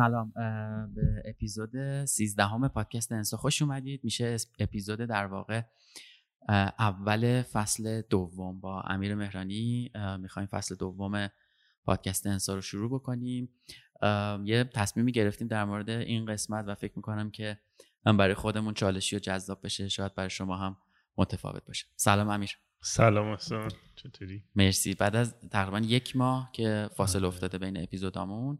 سلام به اپیزود 13 همه پادکست انسا خوش اومدید. میشه اپیزود در واقع اول فصل دوم با امیر مهرانی. می‌خوایم فصل دوم پادکست انسا رو شروع بکنیم. یه تصمیمی گرفتیم در مورد این قسمت و فکر می‌کنم که برای خودمون چالشی و جذاب بشه. شاید برای شما هم متفاوت باشه. سلام امیر. سلام اصلا چطوری؟ مرسی. بعد از تقریبا یک ماه که فاصله افتاده بین اپیزودامون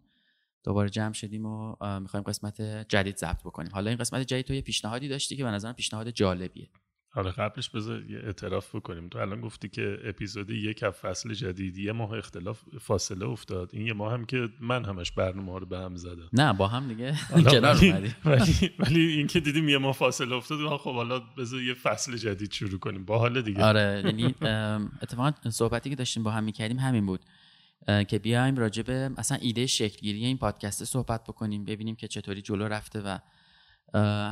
دوباره جمع شدیم و می‌خوایم قسمت جدید ضبط بکنیم. حالا این قسمت جدید تو یه پیشنهادی داشتی که به نظرم پیشنهاد جالبیه. آره قبلش بذار یه اعتراف بکنیم. تو الان گفتی که اپیزود یک از فصل جدید یه ماه اختلاف فاصله افتاد. این یه ماه هم که من همش برنامه ها رو به هم زدم. نه با هم دیگه حالا کنار اومدی ولی, ولی این که دیدیم یه ماه فاصله افتاد خب حالا بذار یه فصل جدید شروع کنیم. با حال دیگه. آره یعنی اتفاقا صحبتی که داشتیم با هم می‌کردیم همین بود. که بیایم راجع به اصلا ایده شکلگیری این پادکست صحبت بکنیم ببینیم که چطوری جلو رفته و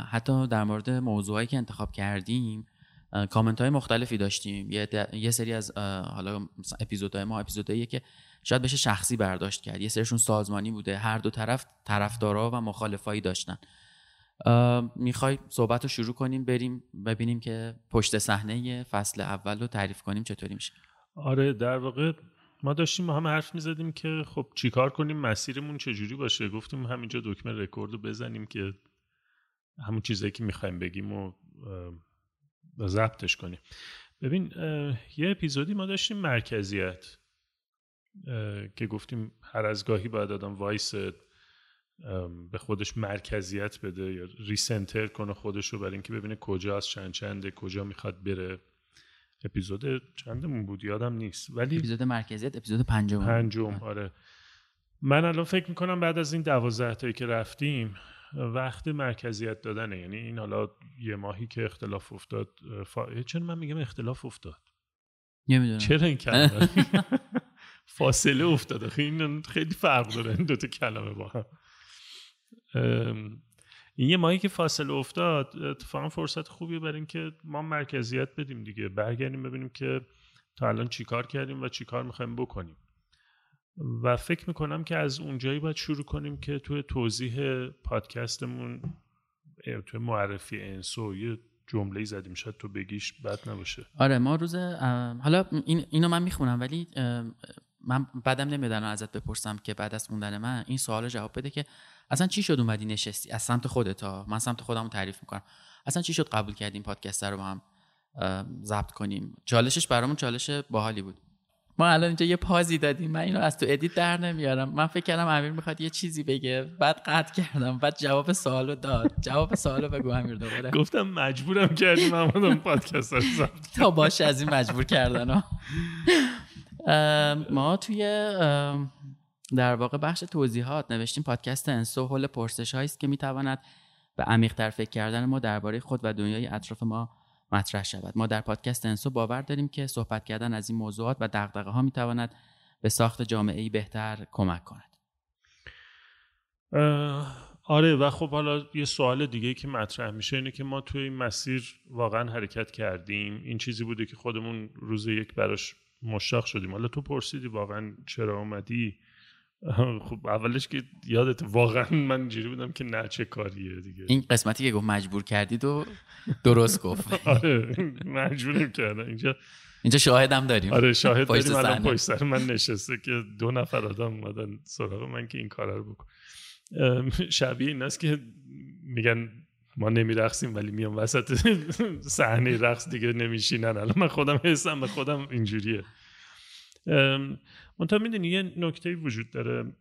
حتی در مورد موضوعایی که انتخاب کردیم کامنت های مختلفی داشتیم. یه, یه سری از حالا اپیزودهای ما اپیزودهاییه که شاید بشه شخصی برداشت کرد. یه سریشون سازمانی بوده. هر دو طرف طرفدارا و مخالفایی داشتن. می‌خوای صحبت رو شروع کنیم بریم ببینیم که پشت صحنه فصل اول رو تعریف کنیم چطوری میشه. آره در واقع ما داشتیم هم حرف می‌زدیم که خب چیکار کنیم مسیرمون چجوری باشه؟ گفتیم همینجا دکمه رکورد رو بزنیم که همون چیزایی که می‌خوایم بگیم و ضبطش کنیم. ببین یه اپیزودی ما داشتیم مرکزیت که گفتیم هر از گاهی باید آدم وایسه به خودش مرکزیت بده یا recenter کنه خودش رو برای اینکه ببینه کجا از چند چنده کجا می‌خواد بره. اپیزود چندمون بود؟ یادم نیست. ولی اپیزود مرکزیت اپیزود پنجم. پنجم آره. من الان فکر می‌کنم بعد از این دوازده تایی که رفتیم وقت مرکزیت دادنه. یعنی این حالا یه ماهی که اختلاف افتاد فا... چرا من میگم اختلاف افتاد؟ نمی‌دونم. چرا این کلمه؟ فاصله افتاد این خیلی فرق داره این دوتا کلمه با هم. این یه ماهی که فاصله افتاد اتفاقا فرصت خوبیه برای اینکه ما مرکزیت بدیم دیگه. برگردیم ببینیم که تا الان چیکار کردیم و چیکار می‌خوایم بکنیم. و فکر می‌کنم که از اونجایی باید شروع کنیم که توی توضیح پادکستمون توی معرفی انسو یه جمله زدیم. شاید تو بگیش بد نباشه. آره ما روز حالا این اینو من می‌خونم ولی من بعدم نمی‌دونم ازت بپرسم که بعد از خوندن من این سوال جواب بده که اصلا چی شد اومدی نشستی؟ از سمت خودت ها. من سمت خودم رو تعریف می‌کنم. اصلا چی شد قبول کردیم پادکست رو با هم ضبط کنیم؟ چالشش برامون چالش باحالی بود. ما الان اینجا یه pause ی دادیم. من اینو از تو edit در نمیارم. من فکر کردم امیر می‌خواد یه چیزی بگه. بعد قطع کردم. بعد جواب سوالو داد. جواب سوالو بگو امیر دوباره. گفتم مجبورم کردیم من پادکست رو تا باشه از این مجبور کردن ما توی در واقع بخش توضیحات نوشتیم پادکست انسو حول پرسش است که می‌تواند به عمیقتر فکر کردن ما درباره خود و دنیای اطراف ما مطرح شود. ما در پادکست انسو باور داریم که صحبت کردن از این موضوعات و دغدغه ها می‌تواند به ساخت جامعه ای بهتر کمک کند. آره و خب حالا یه سوال دیگه که مطرح میشه اینه که ما توی این مسیر واقعا حرکت کردیم. این چیزی بوده که خودمون روز یک براش مشتاق شدیم. حالا تو پرسیدی واقعا چرا اومدی؟ خب اولش که یادت واقعا من اینجوری بودم که نه چه کاریه دیگه. این قسمتی که گفت مجبور کردید و درست گفت. آره مجبوریم کردن اینجا اینجا شاهدم داریم. آره شاهد داریم. الان صحنه. پشت سر من نشسته که دو نفر آدم اومدن سراغ من که این کارا رو بکن. شبیه این است که میگن ما نمیرقصیم ولی میام وسط صحنه رقص دیگه نمیشینن. الان من خودم حسم به خودم اینجوریه. منتها می‌دونی یه نکته وجود داره.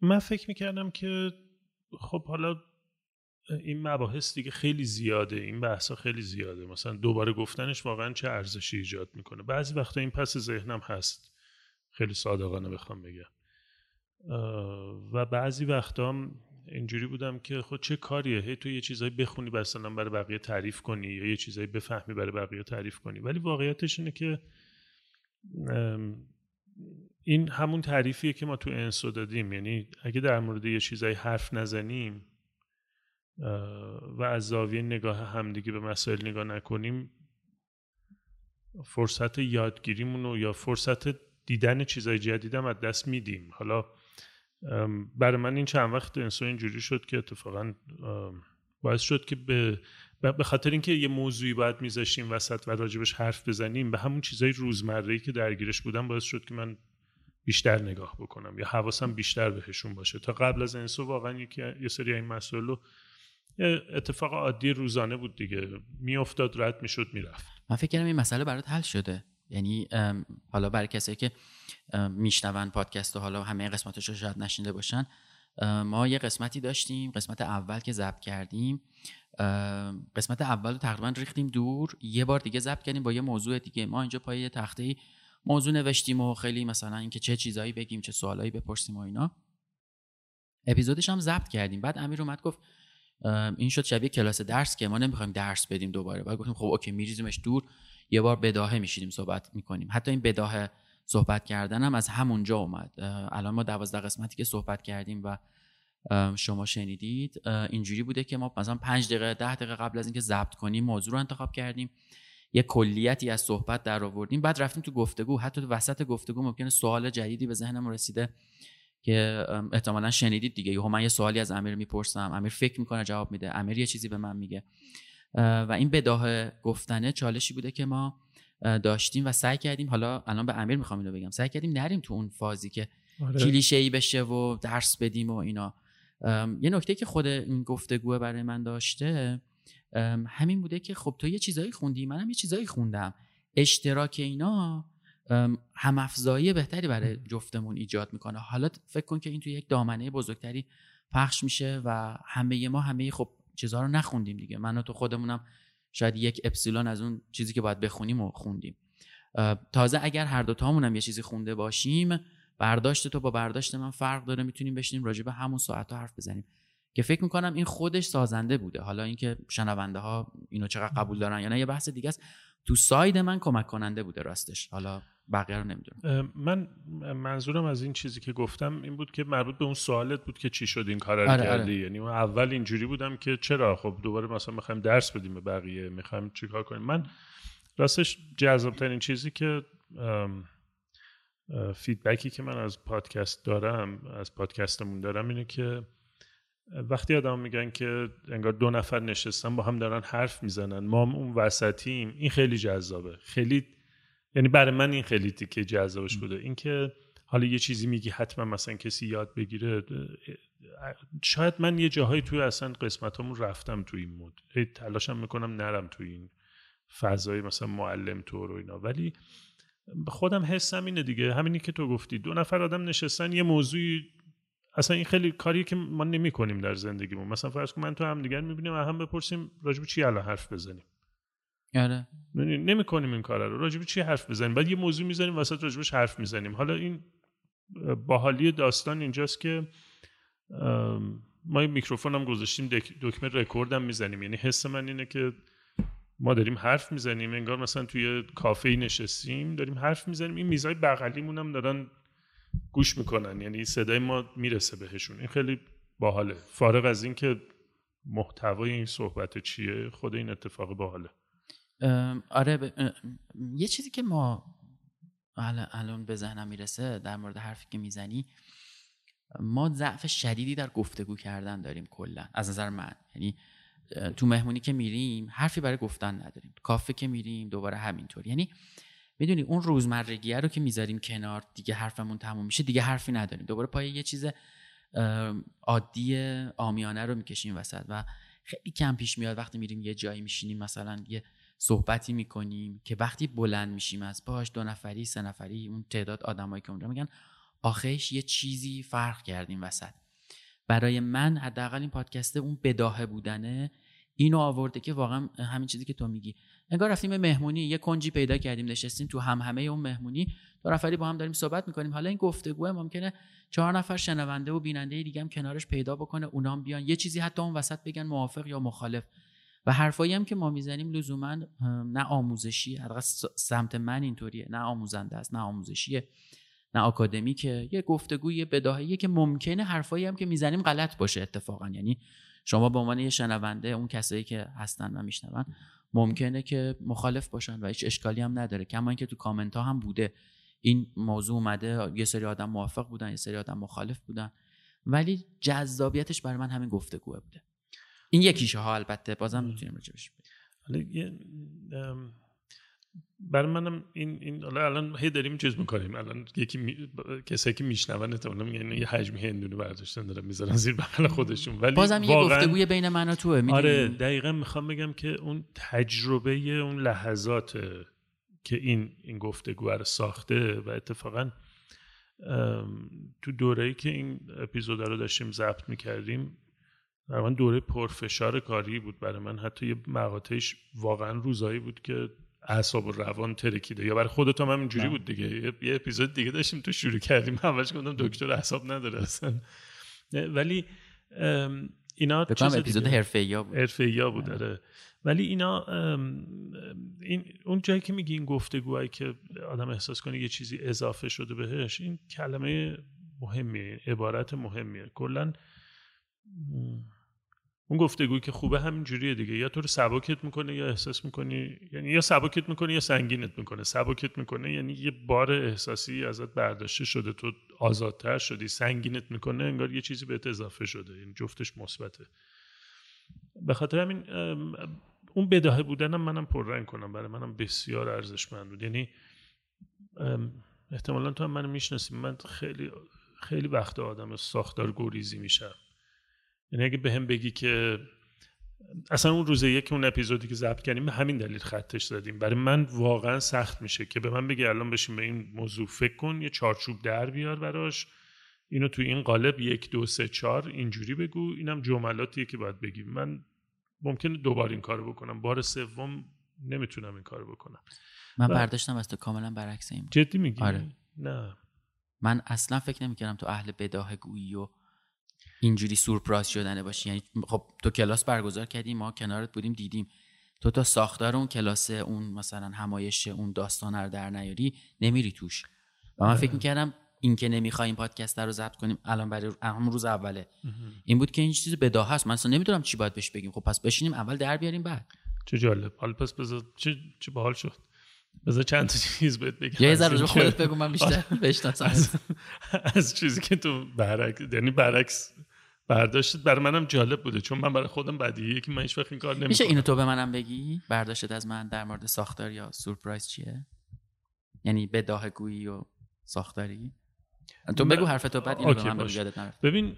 من فکر می‌کردم که خب حالا این مباحث دیگه خیلی زیاده این بحثا خیلی زیاده. مثلا دوباره گفتنش واقعا چه ارزشی ایجاد می‌کنه. بعضی وقتا این پس ذهنم هست. خیلی صادقانه بخوام بگم. و بعضی وقتا اینجوری بودم که خود چه کاریه؟ هی تو یه چیزایی بخونی مثلا برای بقیه تعریف کنی یا یه چیزایی بفهمی برای بقیه تعریف کنی. ولی واقعیتش اینه که این همون تعریفیه که ما تو انسو دادیم. یعنی اگه در مورد یه چیزایی حرف نزنیم و از زاویه نگاه همدیگه به مسائل نگاه نکنیم فرصت یادگیریمون یا فرصت دیدن چیزای جدیدم از دست میدیم. حالا برای من این چند وقت انسان اینجوری شد که اتفاقا باعث شد که به به خاطر اینکه یه موضوعی باید میذاشیم وسط و راجبش حرف بزنیم به همون چیزای روزمره که درگیرش بودم باعث شد که من بیشتر نگاه بکنم یا حواسم بیشتر بهشون باشه. تا قبل از انسو واقعا یه سری این مسائل رو اتفاق عادی روزانه بود دیگه. میافتاد رد می‌شد می‌رفت. من فکر کنم این مسئله برات حل شده. یعنی حالا برای کسایی که میشنون پادکست و حالا همه قسمتش رو شاید نشینده باشن ما یه قسمتی داشتیم قسمت اول که ضبط کردیم. قسمت اول رو تقریبا ریختیم دور یه بار دیگه ضبط کردیم با یه موضوع دیگه. ما اینجا پای تخته موضوع نوشتیم و خیلی مثلا اینکه چه چیزایی بگیم چه سوالایی بپرسیم و اینا. اپیزودش هم ضبط کردیم. بعد امیر اومد گفت این شد شبیه کلاس درس که ما نمی‌خوایم درس بدیم دوباره. بعد گفتیم خب اوکی میریزیمش دور. یه بار بداهه میشیدیم صحبت می‌کنیم. حتی این بداهه صحبت کردن هم از همونجا اومد. الان ما دوازده قسمتی که صحبت کردیم و شما شنیدید. اینجوری بوده که ما مثلا پنج دقیقه ده دقیقه قبل از اینکه ضبط کنیم موضوع رو انتخاب کردیم. یه کلیتی از صحبت در آوردیم. بعد رفتیم تو گفتگو. حتی تو وسط گفتگو ممکنه سوال جدیدی به ذهنم رسیده که احتمالا شنیدید دیگه. یهو من یه سوالی از امیر می‌پرسم. امیر فکر می‌کنه جواب میده. امیر یه چیزی به من میگه. و این بداه گفتنه چالشی بوده که ما داشتیم و سعی کردیم. حالا الان به امیر می‌خوام اینو بگم. سعی کردیم نریم تو اون فازی که آره. کلیشه ای بشه و درس بدیم و اینا. یه نکته که خود این گفتگو برای من داشته همین بوده که خب تو یه چیزایی خوندی منم یه چیزایی خوندم. اشتراک اینا هم افزایی بهتری برای جفتمون ایجاد می‌کنه. حالا فکر کن که این توی یک دامنه بزرگتری پخش میشه و همه ما همه خب چیزها رو نخوندیم دیگه. من و تو خودمونم شاید یک اپسیلون از اون چیزی که باید بخونیم و خوندیم. تازه اگر هر دو تامون یه چیزی خونده باشیم برداشت تو با برداشت من فرق داره می‌تونیم بشینیم راجع به همون ساعت حرف بزنیم. که فکر می‌کنم این خودش سازنده بوده. حالا اینکه شنونده ها اینو چقدر قبول دارن یا نه یه بحث دیگه است. تو ساید من کمک کننده بوده راستش. حالا بقیه رو نمی‌دونم. من منظورم از این چیزی که گفتم این بود که مربوط به اون سوالت بود که چی شد این کار رو آره کردی. آره. یعنی اول اینجوری بودم که چرا؟ خب دوباره مثلا می‌خوایم درس بدیم به بقیه می‌خوایم چیکار کنیم؟ من راستش جذابترین چیزی که فیدبکی که من از پادکست دارم از پادکستمون دارم اینه که وقتی آدم میگن که انگار دو نفر نشستن با هم دارن حرف می‌زنن ما هم اون وسطیم این خیلی جذابه. خیلی یعنی برای من این خیلی تیکه جذابش بوده. اینکه حالا یه چیزی میگی حتما مثلا کسی یاد بگیره. شاید من یه جاهایی توی اصلا قسمتامون رفتم توی این مود. تلاشم می‌کنم نرم توی این فضای مثلا معلم طور و اینا. ولی خودم حسم اینه دیگه. همینی که تو گفتی. دو نفر آدم نشستن یه موضوعی اصلا این خیلی کاریه که ما نمی کنیم در زندگیمون. مثلا فرض کن من تو هم دیگر می‌بینیم هم بپرسیم راجب چی الان حرف بزنیم. آره. نمی کنیم این کار رو. راجب چی حرف بزنیم؟ بعد یه موضوع می‌زنیم وسط راجبش حرف می‌زنیم. حالا این باحالی داستان اینجاست که ما این میکروفون هم گذاشتیم دکمه رکورد هم می‌زنیم. یعنی حس من اینه که ما داریم حرف می‌زنیم. انگار مثلا توی کافه نشستیم داریم حرف می‌زنیم. این میزای بغلیمون هم دارن گوش می‌کنن. یعنی صدای ما می‌رسه بهشون. این خیلی باحاله. فارغ از اینکه محتوای این صحبت چیه خود این اتفاق باحاله. آره یه چیزی که ما الان به ذهنم می‌رسه در مورد حرفی که می‌زنی ما ضعف شدیدی در گفتگو کردن داریم کلا از نظر من. یعنی تو مهمونی که میریم حرفی برای گفتن نداریم. کافه که میریم دوباره همینطور. یعنی می‌دونی اون روزمرگیه رو که می‌ذاریم کنار دیگه حرفمون تموم میشه دیگه حرفی نداریم. دوباره پای یه چیز عادی آمیانه رو می‌کشیم وسط و خیلی کم پیش میاد وقتی میریم یه جایی میشینیم مثلا یه صحبتی می‌کنیم که وقتی بلند میشیم از باش دو نفری سه نفری اون تعداد آدمایی که اونجا میگن آخرش یه چیزی فرق کردیم وسط. برای من حداقل این پادکسته اون بداهه بودنه اینو آورده که واقعا همین چیزی که تو میگی. انگار رفتیم مهمونی یه کنجی پیدا کردیم نشستیم تو هم همه اون مهمونی دو نفری با هم داریم صحبت می‌کنیم. حالا این گفتگو ممکنه چهار نفر شنونده و بیننده دیگه هم کنارش پیدا بکنه اونام بیان. یه چیزی حتی اون وسط بگن موافق یا مخالف. و حرفایی هم که ما می‌زنیم لزوما نه آموزشی حداقل سمت من اینطوریه. نه آموزنده است نه آموزشیه نه آکادمیکه. یه گفتگوی بداهیه که ممکنه حرفایی هم که می‌زنیم غلط باشه اتفاقا. یعنی شما به عنوان یه شنونده اون کسایی که هستن و میشنون ممکنه که مخالف باشن و هیچ اشکالی هم نداره. کما اینکه تو کامنت ها هم بوده. این موضوع اومده یه سری آدم موافق بودن یه سری آدم مخالف بودن. ولی جذابیتش برای من همین گفتگوه بوده. این یکیشه ها البته بازم می‌تونیم راجبش برای منم این این الان هی داریم چیز می‌کنیم. الان یکی می... کسایی که میشنون احتمالاً میگن یه حجم هندونه برداشتن دارن می‌ذارن زیر بغل خودشون. ولی بازم یه گفتگوی بین من و توه آره دقیقا می‌خوام بگم که اون تجربه اون لحظات که این این گفتگو رو ساخته و اتفاقا تو دوره‌ای که این اپیزود رو داشتیم ضبط می‌کردیم در من دوره پرفشار کاری بود برای من. حتی یه مقاطعش واقعا روزایی بود که اعصاب و روان ترکیده. یا برای خودت هم اینجوری بود دیگه. یه اپیزود دیگه داشتیم تو شروع کردیم. اولش گفتم دکتر اعصاب نداره اصلا. ولی اینا چیز اپیزود حرفه‌ای بود. حرفه‌ای بود داره ولی اینا این اون جایی که میگی این گفتگوهایی که آدم احساس کنه یه چیزی اضافه شده بهش این کلمه مهمیه عبارت مهمیه. کلا اون گفتگویی که خوبه همین جوریه دیگه. یا تو رو سبکت می‌کنه یا احساس می‌کنی یعنی یا سبکت می‌کنه یا سنگینت می‌کنه. سبکت می‌کنه یعنی یه بار احساسی ازت برداشته شده تو آزادتر شدی سنگینت می‌کنه انگار یه چیزی بهت اضافه شده. یعنی جفتش مثبته. به خاطر همین اون بداهه بودنم منم پررنگ کنم. برای منم بسیار ارزشمند بود. یعنی احتمالا تو هم منو می‌شناسی. من خیلی خیلی وقت آدم ساختار گریزی میشم. یعنی اگه به هم بگی که اصلا اون روز یک اون اپیزودی که ضبط کردیم به همین دلیل خطش زدیم برای من واقعا سخت میشه که به من بگی الان بشین به این موضوع فکر کن یه چارچوب در بیار براش. اینو تو این قالب یک دو سه چهار اینجوری بگو. اینم جملاتیه که باید بگی من ممکنه دوبار این کارو بکنم. بار سوم نمی‌تونم این کارو بکنم. من برداشتم از تو. کاملا برعکس این جدی میگی؟ آره. نه. من اصلا فکر نمی‌کردم تو اهل بداه گویی و اینجوری سورپرایز شدنه باشی. یعنی خب تو کلاس برگزار کردیم ما کنارت بودیم دیدیم. تو تا ساختار اون کلاس اون مثلا همایش اون داستان رو در نیاری نمیری توش. و من فکر می‌کردم این که نمی‌خوایم پادکست رو ضبط کنیم الان برای همون روز اوله. این بود که این چیز بداه هست من اصلا نمی‌دونم چی باید بهش بگیم. خب پس بشینیم اول در بیاریم بعد. چه جالب. حالا پس بذار چه چه باحال شد. بذار چند تا چیز بهت بگم. یه ذره خودت بگو من بیشتر آره. بشناسم از, از چیزی که تو برعکس یعنی برعکس برداشتت برای منم جالب بوده چون من برای خودم بدیه که من هیچ این کار نمی‌کنم. میشه اینو تو به منم بگی؟ برداشتت از من در مورد ساختار یا سورپرایز چیه؟ یعنی بداه گویی و ساختاری؟ تو بگو حرف تو بعد اینو به من یادت ببین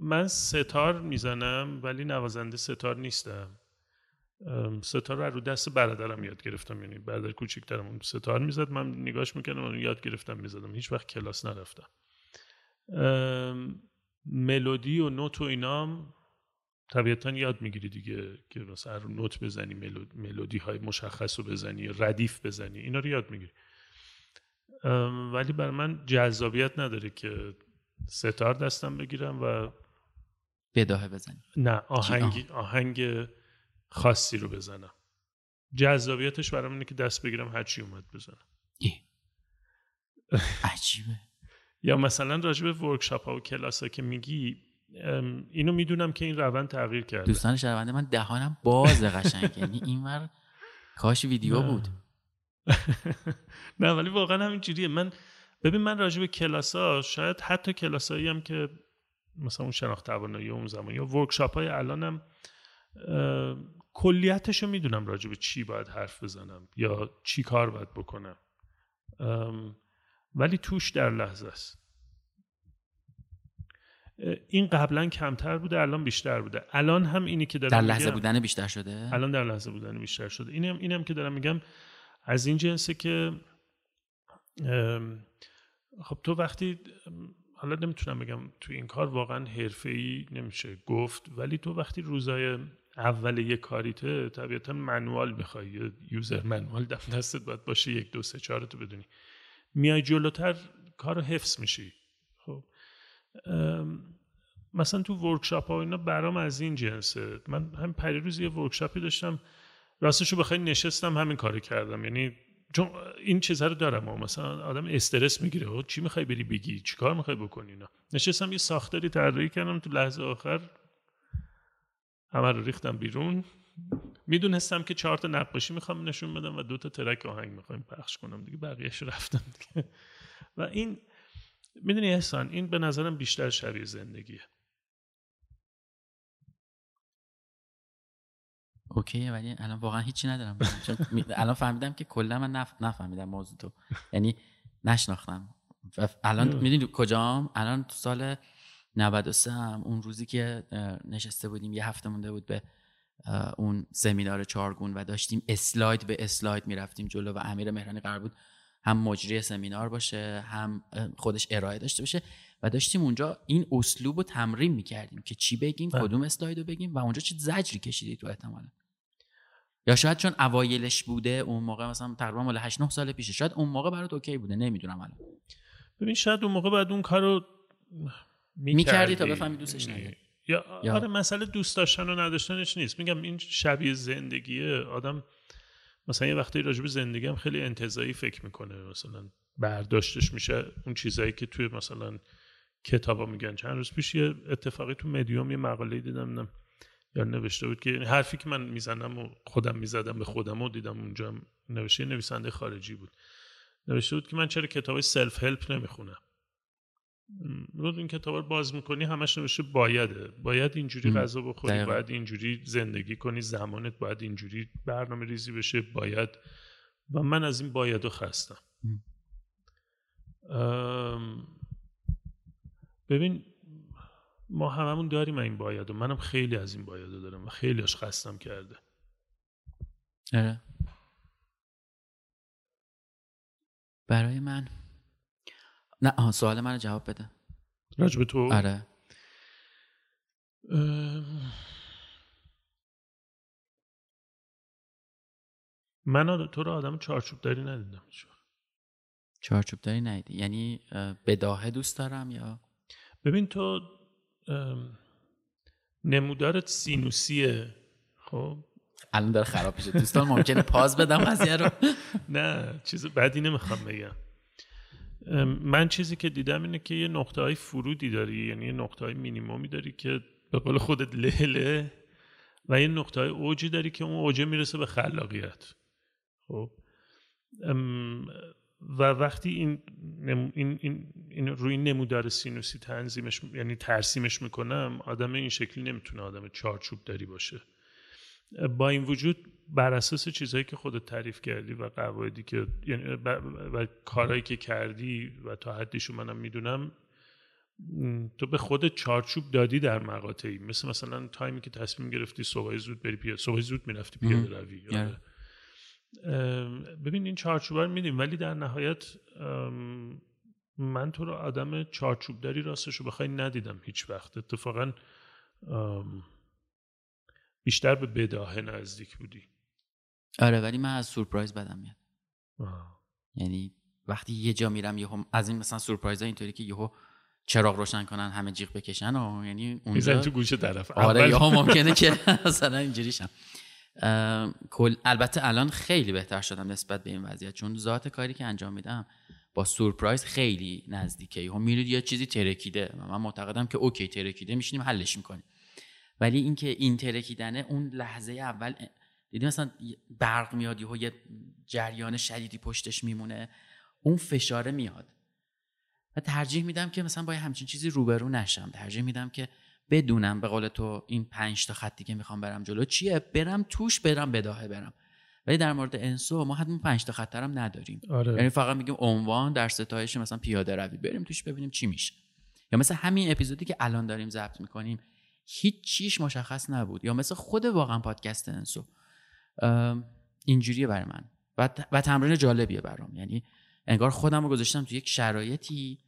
من ستار می‌زنم ولی نوازنده ستار نیستم. ستار رو رو دست برادرم یاد گرفتم یعنی برادر کوچیکترم ستار می‌زد من نگاش می‌کردم اون یاد گرفتم می‌زدم. هیچ وقت کلاس نرفتم. ملودی و نوت و اینام طبیعتا یاد می‌گیری دیگه که مثلا نوت بزنی ملودی های مشخص رو بزنی ردیف بزنی اینا رو یاد می‌گیری. ولی بر من جذابیت نداره که ستار دستم بگیرم و بداهه بزنی. نه آهنگ آهنگ خاصی رو بزنم. جذابیتش برام اینه که دست بگیرم هرچی اومد بزنم. عجیبه. یا مثلا راجع به workshop ها و کلاس ها که میگی اینو می‌دونم که این روند تغییر کرده. دوستان شنونده من دهانم باز قشنگ. یعنی اینور کاش ویدیو بود. نه ولی واقعا همین جوریه. من ببین من راجع به کلاس ها شاید حتی کلاس هایی هم که مثلا اون شناخت توانایی اون زمان یا workshop های الانم کلیتش رو می‌دونم راجع به چی باید حرف بزنم یا چی کار باید بکنم. ولی توش در لحظه است. این قبلا کمتر بوده الان بیشتر بوده. الان هم اینی که دارم در لحظه میگم- بودن بیشتر شده؟ الان در لحظه بودن بیشتر شده. اینم اینم که دارم میگم از این جنسه که خب تو وقتی حالا نمی‌تونم بگم تو این کار واقعا حرفه‌ای نمیشه گفت ولی تو وقتی روزای اول یه کاریته طبیعتا منوال می‌خوای یوزر منوال دم دستت باید باشه یک دو سه چهار تو بدونی. میای جلوتر کار حفظ میشی. خب. مثلا تو ورکشاپ ها و اینا برام از این جنسه. من هم پریروز یه ورکشاپی داشتم. راستش رو بخوای نشستم همین کارو کردم. یعنی چون این چیزها رو دارم و مثلا آدم استرس می‌گیره. او چی می‌خوای بری بگی؟ چیکار می‌خوای بکنی اینا؟ نشستم یه ساختاری طراحی کردم. تو لحظه آخر همه رو ریختم بیرون. می‌دونستم که چهار تا نقاشی می‌خوام نشون بدم و دو تا ترک آهنگ می‌خوایم پخش کنم دیگه بقیهش رفتم دیگه. و این می‌دونی احسان این به نظرم بیشتر شبیه زندگیه. اوکی ولی الان واقعا هیچی ندارم. الان فهمیدم که کلا من نف... نفهمیدم موضوع تو. یعنی نشناختم. الان. می‌دونی کجام؟ الان تو سال 93 هم اون روزی که نشسته بودیم یه هفته مونده بود به اون سمینار چارگون و داشتیم اسلاید به اسلاید می‌رفتیم جلو و امیر مهرانی قرار بود هم مجری سمینار باشه هم خودش ارائه داشته باشه و داشتیم اونجا این اسلوب رو تمرین می‌کردیم که چی بگیم بله. کدوم اسلاید رو بگیم و اونجا چه زجری کشیدی تو احتمالا یا شاید چون اوایلش بوده اون موقع مثلا تقریبا مال 8 9 سال پیشه شاید اون موقع برات اوکی بوده نمی‌دونم الان ببین شاید اون موقع بعد اون کارو می‌کردی تا بفهمی دوستش نداری. یا, یا- آره مسئله دوست داشتن و نداشتنش نیست. میگم این شبیه زندگیه. آدم مثلا یه وقتی راجع به زندگی هم خیلی انتظایی فکر می‌کنه. مثلا برداشتش میشه اون چیزایی که توی مثلا کتابا میگن. چند روز پیش یه اتفاقی تو مدیوم یه مقاله دیدم نم یا نوشته بود که یعنی حرفی که من می‌زنم و خودم می‌زدم به خودم و دیدم اونجا نوشته نویسنده خارجی بود. نوشته بود که من چرا کتاب سلف هلپ نمی‌خونم؟ روز این کتاب رو باز می‌کنی همش نوشته بایده باید اینجوری. غذا بخوری دقیقا. باید اینجوری زندگی کنی زمانت باید اینجوری برنامه ریزی بشه باید و من از این باید رو خستم. ام، ببین ما هممون داریم این باید و منم خیلی از این باید رو دارم و خیلیش خستم کرده آره برای من نه آها سوال من رو جواب بده. راجب تو؟ آره. من تو رو آدم چارچوب داری ندیدم. چارچوب داری نیدی یعنی اه، بداهه دوست دارم یا؟ ببین تو نمودارت سینوسیه خب؟ الان داره خراب میشه. دوستان ممکنه پاز بدم قضیه رو نه چیز بعدی نمی‌خوام بگم. من چیزی که دیدم اینه که یه نقطه های فرودی داری یعنی یه نقطه های مینیمومی داری که به قول خودت لهله و یه نقطه های اوجی داری که اون اوجه می‌رسه به خلاقیت. خب؟ و وقتی این, این, این, این روی نمودار سینوسی تنظیمش یعنی ترسیمش می‌کنم آدم این شکلی نمی‌تونه آدم چارچوب داری باشه. با این وجود بر اساس چیزهایی که خودت تعریف کردی و قواعدی که یعنی ب- و کارهایی که کردی و تا حدیشو منم می‌دونم تو به خودت چارچوب دادی در مقاطعی مثل مثلا تایمی که تصمیم گرفتی صبح زود بری پیاده صبح زود می‌رفتی پیاده روی آره. آره. ببین این چارچوب رو میدیم ولی در نهایت من تو رو آدم چارچوب داری راستش رو بخوای ندیدم هیچ وقت اتفاقا بیشتر به بداهه نزدیک بودی. آره ولی من از سورپرایز بدم میاد. یعنی وقتی یه جا میرم یهو از این مثلا سورپرایز اینطوری که یهو چراغ روشن کنن همه جیغ بکشن و یعنی اونجا تو گوشه طرف. آره یا ممکنه که مثلا اینجوری شم. کل البته الان خیلی بهتر شدم نسبت به این وضعیت چون ذات کاری که انجام میدم با سورپرایز خیلی نزدیکه. هم میرید یه چیزی ترکیده و من معتقدم که اوکی ترکیده میشینیم حلش می‌کنیم. ولی اینکه این ترکیدنه اون لحظه اول دیدی مثلا برق میاد یهو یه جریان شدیدی پشتش میمونه اون فشاره میاد. و ترجیح میدم که مثلا با همچین چیزی روبرو نشم. ترجیح میدم که بدونم به قول تو این پنج تا خطی که می‌خوام برم جلو چیه برم توش برم بداهه برم. ولی در مورد انسو ما حتما پنج تا خط هم نداریم. آره. یعنی فقط میگیم عنوان در ستایش مثلا پیاده روی. بریم توش ببینیم چی میشه. یا مثل همین اپیزودی که الان داریم ضبط می‌کنیم هیچ چیش مشخص نبود. یا مثل خود واقعا پادکست انسو. اینجوریه برای من. و, و تمرین جالبیه برام. یعنی انگار خودم رو گذاشتم تو یک شرایطی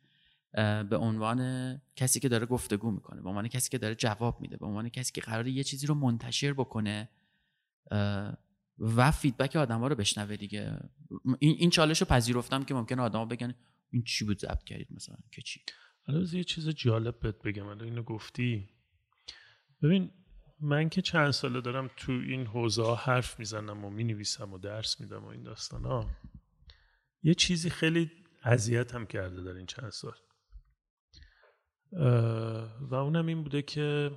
به عنوان کسی که داره گفتگو می‌کنه به عنوان کسی که داره جواب میده به عنوان کسی که قراره یه چیزی رو منتشر بکنه و فیدبک آدم ها رو بشنوه دیگه. این, این چالش رو پذیرفتم که ممکنه آدم ها بگن این چی بود ضبط کردید مثلا که چی؟ حالا یه چیز جالب بهت بگم. الان اینو گفتی. ببین من که چند ساله دارم تو این حوزه حرف می‌زنم و می‌نویسم و درس میدم و این داستان ها یه چیزی خیلی اذیت هم کرده در این چند سال. و اونم این بوده که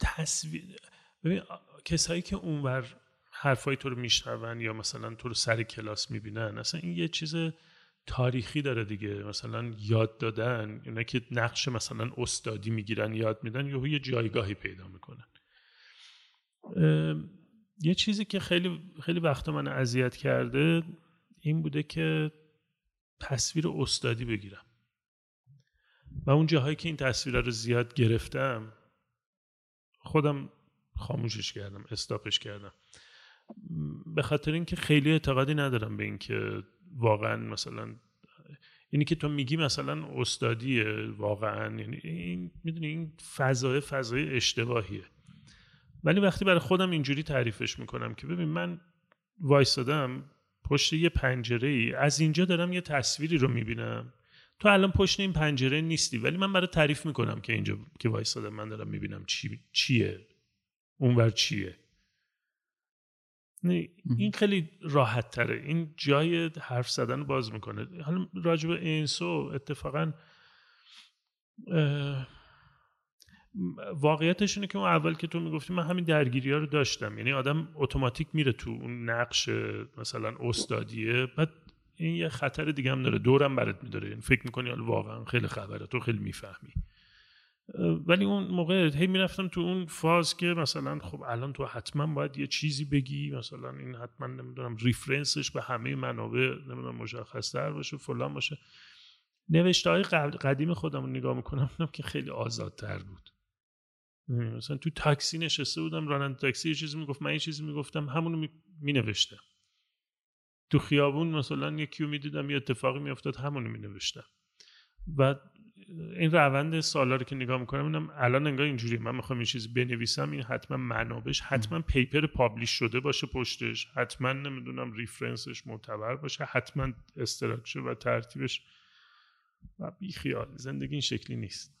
تصویر ببین کسایی که اونور حرفای تو رو میشنون یا مثلا تو رو سر کلاس می‌بینن اصلا این یه چیز تاریخی داره دیگه. مثلا یاد دادن اینا که نقش مثلا استادی می‌گیرن یاد میدن یا یه جایگاهی پیدا می‌کنن. یه چیزی که خیلی خیلی وقت من اذیت کرده این بوده که تصویر استادی بگیرم. و اون جاهایی که این تصویر رو زیاد گرفتم خودم خاموشش کردم استاپش کردم. به خاطر اینکه خیلی اعتقادی ندارم به اینکه واقعا مثلا اینی که تو میگی مثلا استادیه واقعا یعنی این می‌دونی این فضای فضای اشتباهیه. ولی وقتی برای خودم اینجوری تعریفش می‌کنم که ببین من وایستادم پشت یه پنجره ای از اینجا دارم یه تصویری رو می‌بینم. تو الان پشت این پنجره نیستی ولی من برای تعریف می‌کنم که اینجا که وایستادم من دارم می‌بینم چی چیه اونور چیه. این خیلی راحت تره این جای حرف زدن رو باز می‌کنه. حالا راجب اینسو اتفاقا واقعیتش اینه که اون اول که تو می‌گفتی من همین درگیری ها رو داشتم. یعنی آدم اتوماتیک میره تو اون نقش مثلا استادیه بعد این یه خطر دیگه هم داره. دورم برات میداره. یعنی فکر می‌کنی حالا واقعا خیلی خبره. تو خیلی می‌فهمی. ولی اون موقع هی می‌رفتم تو اون فاز که مثلا خب الان تو حتما باید یه چیزی بگی مثلا این حتما نمی‌دونم ریفرنسش به همه منابع نمی‌دونم مشخص تر باشه فلان باشه. نوشته های قدیم خودم رو نگاه می‌کنم که خیلی آزادتر بود. مثلا تو تاکسی نشسته بودم راننده تاکسی یه چیزی می‌گفت من یه چیزی می‌گفتم همونو می نوشتم تو خیابون مثلا یکی رو می‌دیدم یه اتفاقی میافتاد همونو می نوشتم و این روند سالا رو که نگاه می‌کنم اینم الان انگار اینجوری من می‌خوام این چیزی بنویسم این حتما منبعش حتما paper publish شده باشه پشتش حتما نمی‌دونم reference ش معتبر باشه حتما structure و ترتیبش و بیخیال. زندگی این شکلی نیست.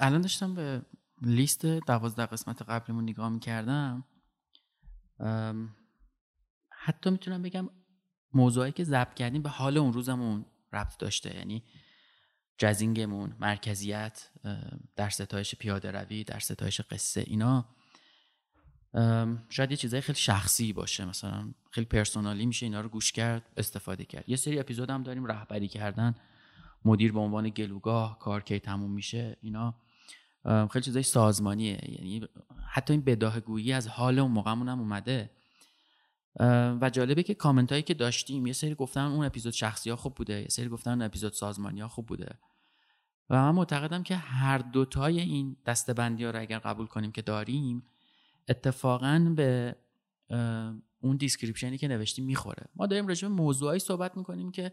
الان داشتم به لیست دوازده قسمت قبلیمون نگاه می‌کردم. حتی می‌تونم بگم موضوعی که ضبط کردیم به حال اون روزمون ربط داشته. یعنی جزینگمون مرکزیت در ستایش پیاده روی در ستایش قصه اینا. شاید یه چیزای خیلی شخصی باشه. مثلا خیلی پرسونالی میشه اینا رو گوش کرد استفاده کرد. یه سری اپیزود هم داریم رهبری کردن. مدیر به عنوان گلوگاه کار کی تموم میشه اینا. خیلی چیزای سازمانیه. یعنی حتی این بداه گویی از حال اون موقعمون هم اومده. و جالبه که کامنت هایی که داشتیم یه سری گفتن اون اپیزود شخصی ها خوب بوده یه سری گفتن اون اپیزود سازمانی ها خوب بوده. و من معتقدم که هر دوتای این دسته‌بندی ها رو اگر قبول کنیم که داریم اتفاقا به اون description ی که نوشتیم می‌خوره. ما داریم راجع به موضوعی صحبت می‌کنیم که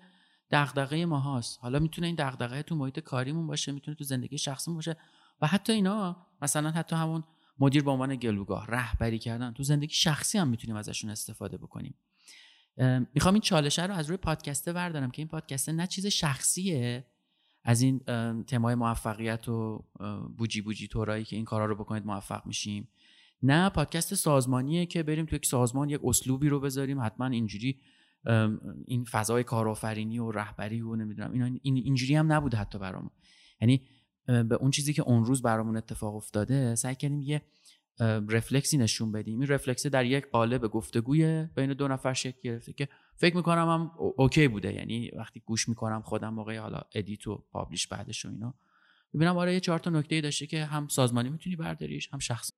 دغدغه ما هاست حالا می‌تونه این دغدغه تو محیط کاریمون باشه می‌تونه تو زندگی شخصیمون باشه و حتی اینا مثلا حتی همون مدیر به عنوان گلوگاه رهبری کردن. تو زندگی شخصی هم می‌تونیم ازشون استفاده بکنیم. می‌خوام این چالشه رو از روی پادکسته بردارم که این پادکسته نه چیز شخصیه از این تمای موفقیت و بوجی بوجی تورایی که این کارا رو بکنید موفق میشیم. نه پادکست سازمانیه که بریم تو یک سازمان یک اسلوبی رو بذاریم. حتما اینجوری این فضای کارآفرینی و رهبری و نمی‌دونم اینا این اینجوری هم نبوده حتی برامون. یعنی به اون چیزی که اون روز برامون اتفاق افتاده سعی کردیم یه رفلکسی نشون بدیم این رفلکس در یک قالب گفتگوی بین دو نفر شکل گرفته که فکر می‌کنم هم okay بوده یعنی وقتی گوش می‌کنم خودم موقع حالا edit و publish بعدش و اینا ببینم آره یه چهار تا نکته داشته که هم سازمانی می‌تونی برداریش هم شخصی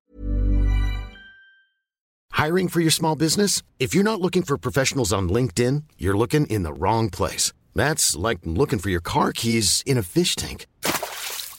Hiring for your small business? If you're not looking for professionals on LinkedIn, you're looking in the wrong place. That's like looking for your car keys in a fish tank.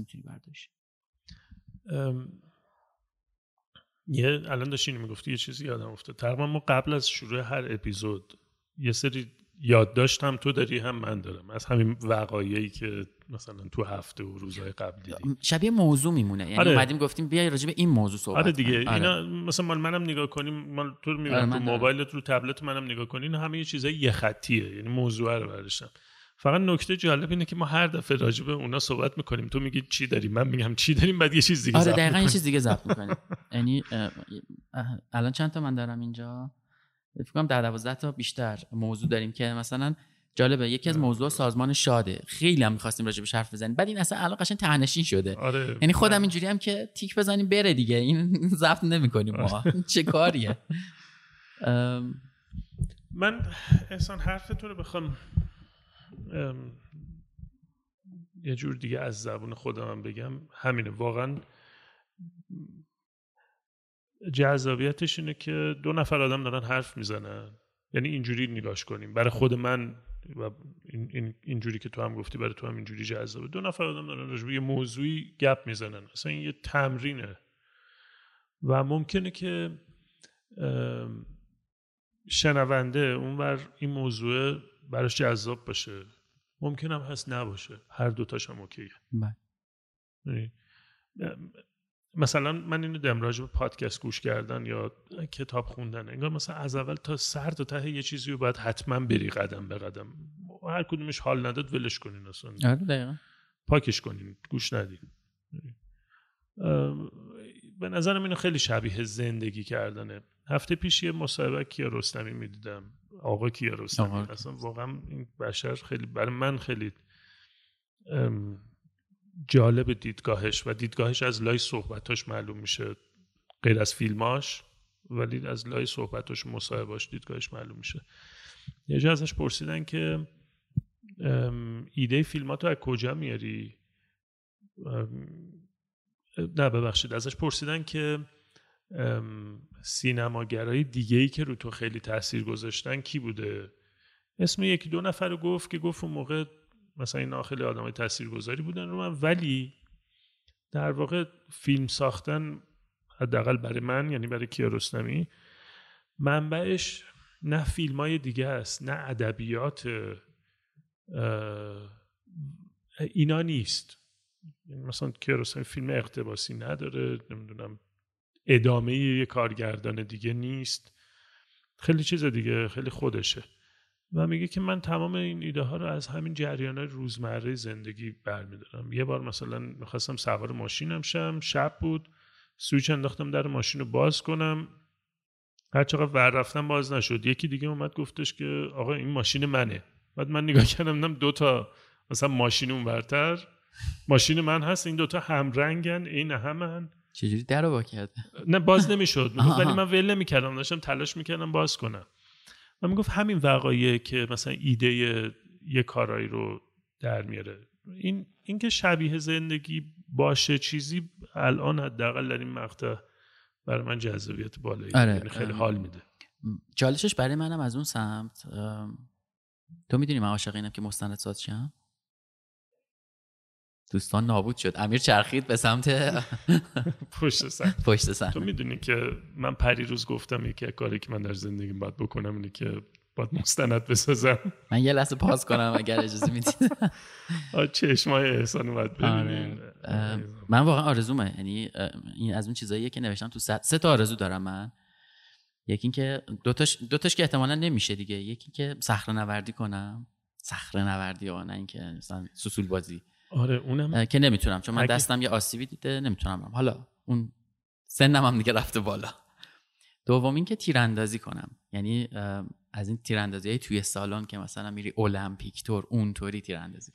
می‌تونی برداشت. یه الان داشتی اینو می‌گفتی یه چیزی یادم افتاد. تقریبا ما قبل از شروع هر اپیزود یه سری یادداشت هم تو داری هم من دارم. از همین وقایعی که مثلا تو هفته و روزهای قبل دیدیم. شبیه موضوع میمونه. یعنی آره. اومدیم گفتیم بیای راجع به این موضوع صحبت آره دیگه. کنیم. اینا مثلا مال منم نگاه کنیم مال تو رو آره، من تو. موبایلت رو تبلت منم نگاه کنیم. اینا همه یه چیزای یه خطیه. یعنی موضوع رو برداشتم. فقط نکته جالب اینه که ما هر دفعه راجع به اونا صحبت می‌کنیم. تو میگی چی داریم؟ من میگم چی داریم؟ بعد یه چیز دیگه آره دقیقا یه. چیز دیگه ضبط می‌کنیم. یعنی الان چند تا من دارم اینجا؟ فکر کنم در 12 تا بیشتر موضوع داریم که مثلا جالبه یکی از موضوع سازمان شاده. خیلی هم می‌خواستیم راجع به حرف بزنیم. بعد این اصلا الان قشنگ تهنشین شده. آره. یعنی خودم اینجوری هم که تیک بزنیم بره دیگه. این ضبط نمی‌کنیم ما. چه کاریه؟ من احسان حرف تو رو بخوام ام، یه جور دیگه از زبون خودم هم بگم. همینه واقعا جذابیتش اینه که دو نفر آدم دارن حرف می‌زنن. یعنی اینجوری نگاش کنیم. برای خود من و این این اینجوری که تو هم گفتی برای تو هم اینجوری جذابه. دو نفر آدم دارن راجع یه موضوعی گپ می‌زنن. اصلا این یه تمرینه. و ممکنه که شنونده اونور این موضوع براش جذاب باشه. ممکن هم هست نباشه. هر دوتاش هم اوکیه. بله. یعنی، مثلا من اینو دم راجع به پادکست گوش کردن یا کتاب خوندن انگار مثلا از اول تا سر تا ته یه چیزی رو باید حتما بری قدم به قدم. هر کدومش حال نداد ولش کنین اصلا. آره دقیقا. پاکش کنین گوش ندین. به نظرم اینو خیلی شبیه زندگی کردنه. هفته پیش یه مصاحبه کیا رستمی می‌دیدم. آقا کیا رستمی آقا. اصلا واقعا این بشر خیلی برای من خیلی جالب دیدگاهش و دیدگاهش از لای صحبتاش معلوم میشه غیر از فیلماش ولی از لای صحبتاش مصاحبهاش دیدگاهش معلوم میشه. یه جا ازش پرسیدن که ایده فیلماتو از کجا میاری؟ نه ببخشید. ازش پرسیدن که سینماگرای دیگه ای که رو تو خیلی تاثیر گذاشتن کی بوده؟ اسم یکی دو نفر رو گفت که گفت اون موقع مثلا اینا خیلی آدمای تاثیرگذاری بودن رو من ولی در واقع فیلم ساختن حداقل برای من یعنی برای کیارستمی منبعش نه فیلم های دیگه است نه ادبیات اینا نیست. یعنی مثلا کیارستمی فیلم اقتباسی نداره نمی‌دونم. ادامه یه کارگردان دیگه نیست. خیلی چیز دیگه خیلی خودشه. و میگه که من تمام این ایده ها رو از همین جریان روزمره زندگی برمیدارم. یه بار مثلا می‌خواستم سوار ماشینم شم شب بود سویچ انداختم در ماشین رو باز کنم. هر چقدر ور رفتم باز نشد. یکی دیگه اومد گفتش که آقا این ماشین منه. بعد من نگاه کردم دیدم دو تا مثلا ماشین اونورتر. ماشین من هست این دوتا هم رنگن این همن. چجوری در رو با کرده نه باز نمی‌شد. ولی. من ول نمی‌کردم. داشتم تلاش می‌کردم باز کنم. و می‌گفت همین وقایع که مثلا ایده یه کارایی رو در میاره. این اینکه شبیه زندگی باشه چیزی الان حداقل در این مقطع برای من جذابیت بالایی. آره. یعنی خیلی ام. حال میده. چالشش برای منم از اون سمت تو می‌دونی من عاشق اینم که مستند ساز شم؟ دوستان نابود شد. امیر چرخید به سمت پشت سر. پشت تو صحنه می‌دونی که من پریروز گفتم یکی از کاری که من در زندگیم باید بکنم اینه که باید مستند بسازم. من یه لحظه پاس کنم اگر اجازه می‌دید. آه، چشمای احسان اومد. ببینین آره. من واقعا آرزومه. یعنی این از اون چیزاییه که نوشتم تو سه تا آرزو دارم من. یکی اینکه دوتاش دوتاش که احتمالا نمیشه دیگه. یکی که صخره نوردی کنم. صخره نوردی یا نه اینکه مثلا سوسول بازی آره اونم. که نمی‌تونم چون من دستم یه آسیبی دیده نمی‌تونم حالا اون سنم هم دیگه رفته بالا. دوم اینکه تیراندازی کنم. یعنی از این تیراندازی های توی سالن که مثلا میری المپیک تور اونطوری تیراندازی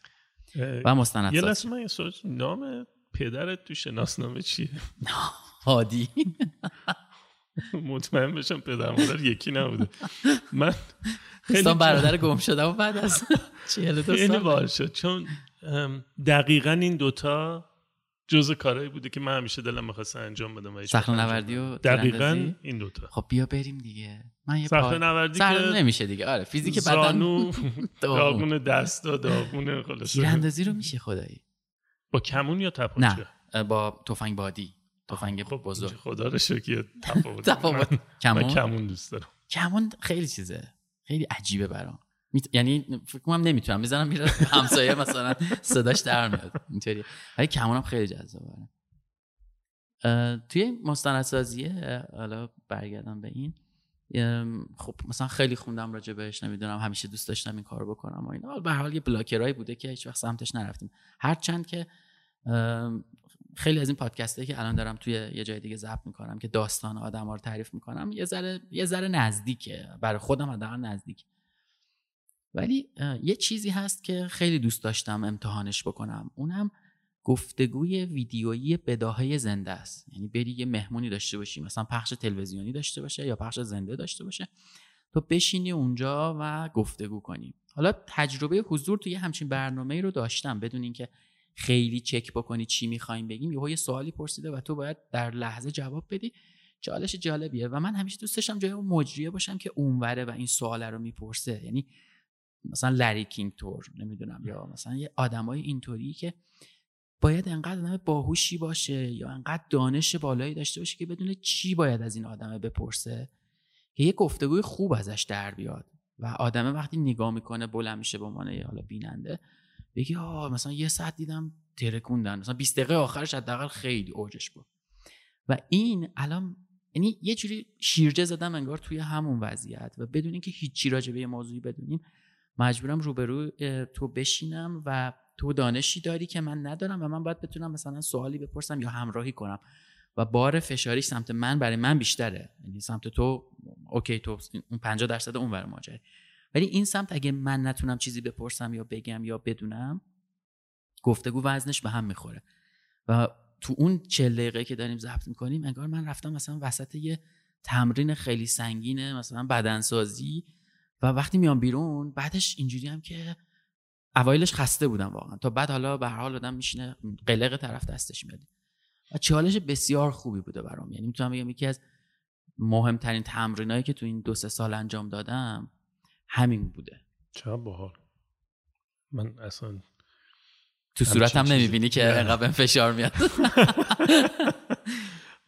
و مستند یه لحظه من نام پدرت تو شناسنامه چیه؟ هادی. مطمئن بشم پدر مادر یکی نبوده. من خیلی برادر گم شده و بعد از 42 سال. شد. چون دقیقا این دوتا جز کارهایی بوده که من همیشه دلم می‌خواست انجام بدم صخره نوردی و دقیقا این دوتا. خب بیا بریم دیگه. من یه صخره نوردی که نمیشه دیگه. آره فیزیک بدن. زانو داغون. دستا داغون خلاص تیراندازی رو میشه خدایی. با کمون یا تپانچه؟ نه با تفنگ بادی. تفنگ خب بزرگ. خدا رو شکر تفاوت. تفاوت. کمون؟ کمون دوست دارم. کمون خیلی چیزه. خیلی عجیبه برام. یعنی فکر کنم نمی‌تونم. می‌زنم میره همسایه مثلا صداش در میاد. اینطوری ولی کمونم خیلی جذابه. توی مستندسازیه حالا برگردم به این. خب مثلا خیلی خوندم راجع بهش نمی‌دونم همیشه دوست داشتم این کار بکنم و اینا. به حال یه بلاکرایی بوده که هیچ وقت سمتش نرفتیم. هرچند که خیلی از این پادکسته که الان دارم توی یه جای دیگه ضبط می‌کنم که داستان آدم ها رو تعریف می‌کنم یه ذره یه ذره نزدیکه. برای خودم حداقل نزدیک. ولی یه چیزی هست که خیلی دوست داشتم امتحانش بکنم. اونم گفتگوی ویدیویی بداهه زنده است. یعنی بری یه مهمونی داشته باشی مثلا پخش تلویزیونی داشته باشه یا پخش زنده داشته باشه تو بشینی اونجا و گفتگو کنی. حالا تجربه حضور توی همچین برنامه رو داشتم بدون اینکه خیلی چک بکنی چی می‌خوایم بگیم یهو یه سوالی پرسیده و تو باید در لحظه جواب بدی. چالش جالبیه و من همیشه دوست داشتم جای اون مجریه باشم که اونوره و این سوال رو می‌پرسه. یعنی مثلا لری کینگ تور نمی‌دونم یا مثلا یه آدمای اینطوری که باید انقدر آدم باهوشی باشه یا انقدر دانش بالایی داشته باشه که بدون چی باید از این آدمه بپرسه. که یه گفتگوی خوب ازش در بیاد و آدمه وقتی نگاه می‌کنه بلند میشه به عنوان حالا بیننده بگی آه مثلا یه ساعت دیدم ترکوندن مثلا 20 دقیقه آخرش حداقل خیلی اوجش بود و این الان یعنی یه جوری شیرجه زدم انگار توی همون وضعیت و بدون اینکه هیچی راجع به موضوعی بدونیم مجبورم روبرو تو بشینم و تو دانشی داری که من ندارم و من باید بتونم مثلا سوالی بپرسم یا همراهی کنم. و بار فشاریش سمت من برای من بیشتره. یعنی سمت تو اوکی تو اون 50 درصد اون ور ماجره ولی این سمت اگه من نتونم چیزی بپرسم یا بگم یا بدونم گفتگو وزنش به هم می‌خوره. و تو اون چه دقیقه که داریم ضبط می‌کنیم انگار من رفتم مثلا وسط یه تمرین خیلی سنگینه مثلا بدنسازی و وقتی میام بیرون بعدش اینجوری هم که اوایلش خسته بودم واقعا. تا بعد حالا به هر حال آدم میشینه قلق طرف دستش میاد. و چالش بسیار خوبی بوده برام. یعنی می‌تونم بگم یکی از مهمترین تمرینایی که تو این دو سه سال انجام دادم همین بوده. چه باحال. من اصلا تو صورتم نمی‌بینی که انقدر فشار میاد.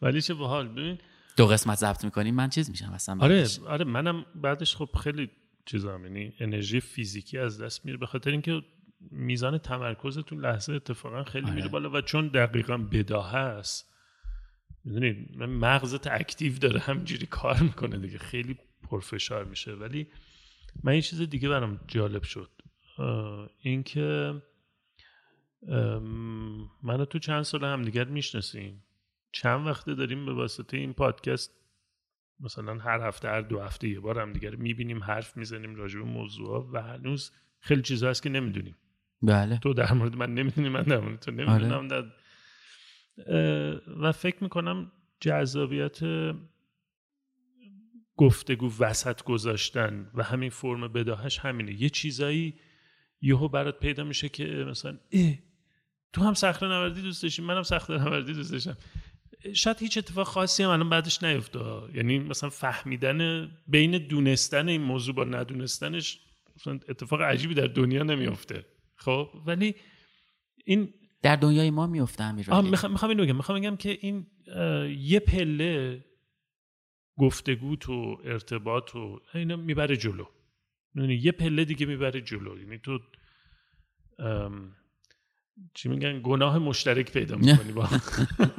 ولی چه باحال. ببین دو قسمت ضبط می‌کنیم من چیز میشم اصلا آره آره منم بعدش خب خیلی چیزام یعنی انرژی فیزیکی از دست میره به خاطر اینکه میزان تمرکز تو لحظه اتفاقا خیلی آره. میره بالا و چون دقیقا بداه هست می‌دونید مغزت اکتیو داره همجوری کار می‌کنه دیگه خیلی پرفشار میشه ولی من این چیز دیگه برام جالب شد اینکه منو تو چند سال هم دیگر می‌شناسیم چند وقته داریم به واسطه این پادکست مثلا هر هفته هر دو هفته یه بار هم دیگر می‌بینیم حرف می‌زنیم راجع به موضوع و هنوز خیلی چیزا هست که نمی‌دونیم. بله. تو در مورد من نمی‌دونی من در مورد تو نمی‌دونم. آره. و فکر می‌کنم جذابیت گفتگو وسط گذاشتن و همین فرم بداهش همینه. یه چیزایی یهو برات پیدا میشه که مثلا اه تو هم صخره نوردی دوست داشتی منم صخره نوردی دوست داشتم. شاید هیچ اتفاق خاصی هم الان بعدش نیفته یعنی مثلا فهمیدن بین دونستن این موضوع با ندونستنش مثلا اتفاق عجیبی در دنیا نمیفته خب؟ ولی این در دنیای ما میفته امیر می‌خوام می‌خوام اینو بگم. می‌خوام بگم که این یه پله گفتگو تو ارتباط و اینا می‌بره جلو. یعنی یه پله دیگه می‌بره جلو. یعنی تو چی میگن؟ گناه مشترک پیدا می‌کنی با